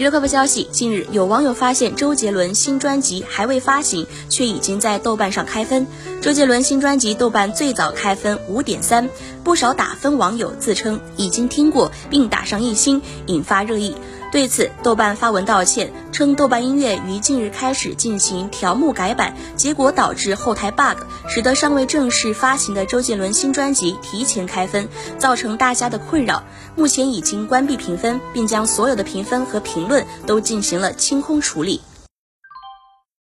娱乐快报消息：近日，有网友发现周杰伦新专辑还未发行，却已经在豆瓣上开分。周杰伦新专辑豆瓣最早开分五点三，不少打分网友自称已经听过，并打上一星，引发热议。对此，豆瓣发文道歉，称豆瓣音乐于近日开始进行条目改版，结果导致后台 bug，使得尚未正式发行的周杰伦新专辑提前开分，造成大家的困扰。目前已经关闭评分，并将所有的评分和评论都进行了清空处理。